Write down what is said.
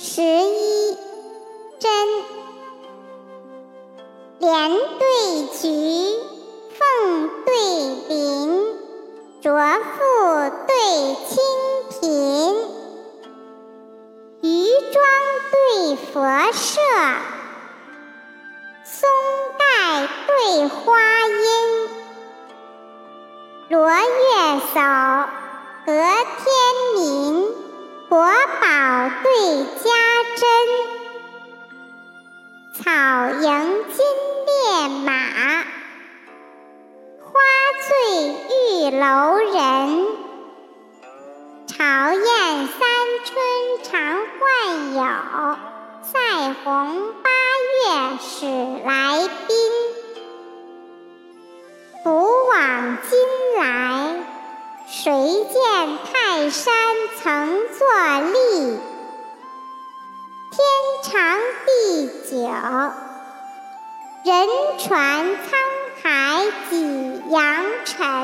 十一真，莲对菊，凤对麟，浊妇对清贫，渔庄对佛舍，松盖对花阴，罗月叟对家珍，草迎金烈马，花醉玉楼人，朝宴三春常换友，赛鸿八月始来宾，古往今来，谁见泰山曾长地久，人传沧海几扬尘。